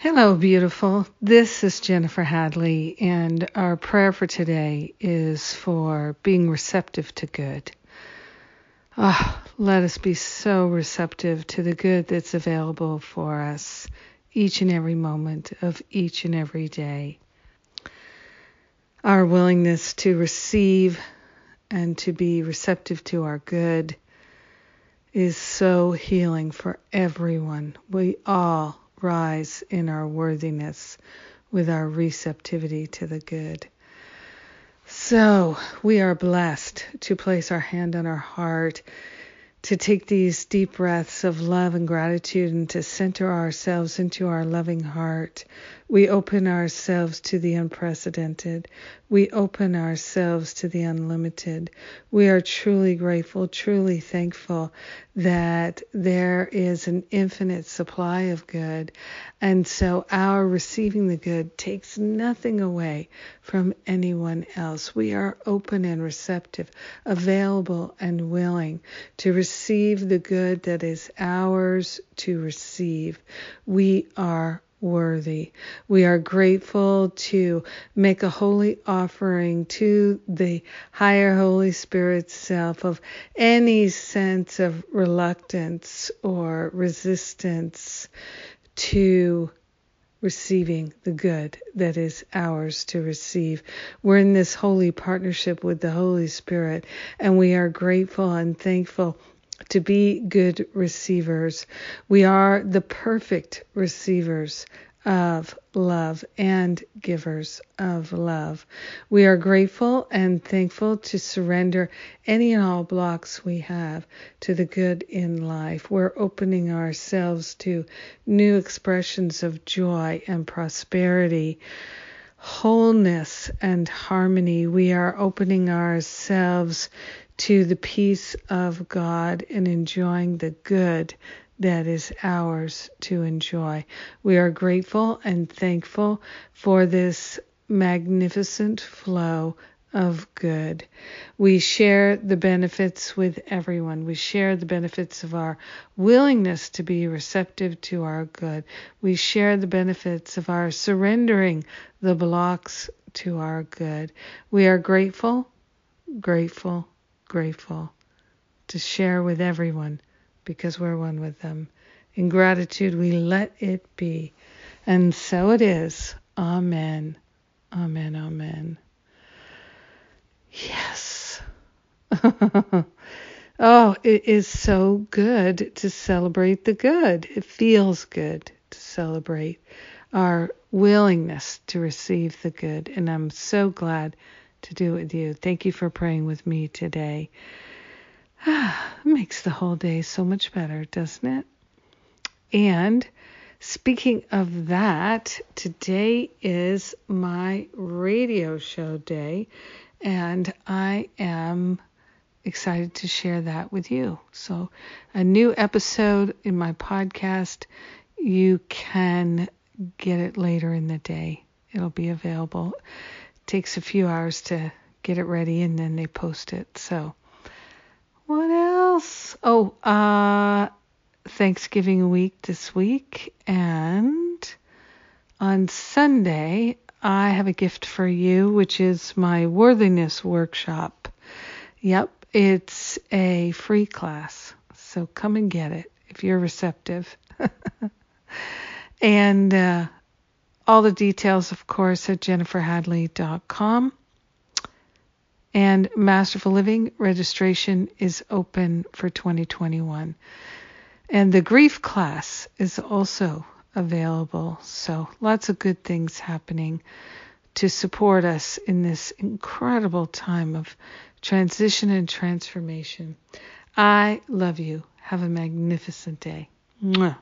Hello, beautiful. This is Jennifer Hadley, and our prayer for today is for being receptive to good. Oh, let us be so receptive to the good that's available for us each and every moment of each and every day. Our willingness to receive and to be receptive to our good is so healing for everyone. We all rise in our worthiness with our receptivity to the good. So we are blessed to place our hand on our heart, to take these deep breaths of love and gratitude, and to center ourselves into our loving heart we open ourselves to the unprecedented. We open ourselves to the unlimited. We are truly grateful, truly thankful that there is an infinite supply of good. And so our receiving the good takes nothing away from anyone else. We are open and receptive, available and willing to receive the good that is ours to receive. We are worthy. We are grateful to make a holy offering to the higher Holy Spirit self of any sense of reluctance or resistance to receiving the good that is ours to receive. We're in this holy partnership with the Holy Spirit, and we are grateful and thankful to be good receivers. We are the perfect receivers of love and givers of love. We are grateful and thankful to surrender any and all blocks we have to the good in life. We're opening ourselves to new expressions of joy and prosperity. Wholeness and harmony. We are opening ourselves to the peace of God and enjoying the good that is ours to enjoy. We are grateful and thankful for this magnificent flow of good. We share the benefits with everyone. We share the benefits of our willingness to be receptive to our good. We share the benefits of our surrendering the blocks to our good. We are grateful, grateful, grateful to share with everyone because we're one with them. In gratitude, we let it be. And so it is. Amen. Amen. Amen. Yes. oh, it is so good to celebrate the good. It feels good to celebrate our willingness to receive the good. And I'm so glad to do it with you. Thank you for praying with me today. Ah, makes the whole day so much better, doesn't it? And speaking of that, today is my radio show day, and I am excited to share that with you. So, a new episode in my podcast, you can get it later in the day. It'll be available. It takes a few hours to get it ready and then they post it. So, what else? Oh, uh, Thanksgiving week this week, and on Sunday, I have a gift for you, which is my worthiness workshop. Yep, it's a free class, so come and get it if you're receptive. and uh, all the details, of course, at jenniferhadley.com. And Masterful Living registration is open for 2021. And the grief class is also available. So lots of good things happening to support us in this incredible time of transition and transformation. I love you. Have a magnificent day. Mwah.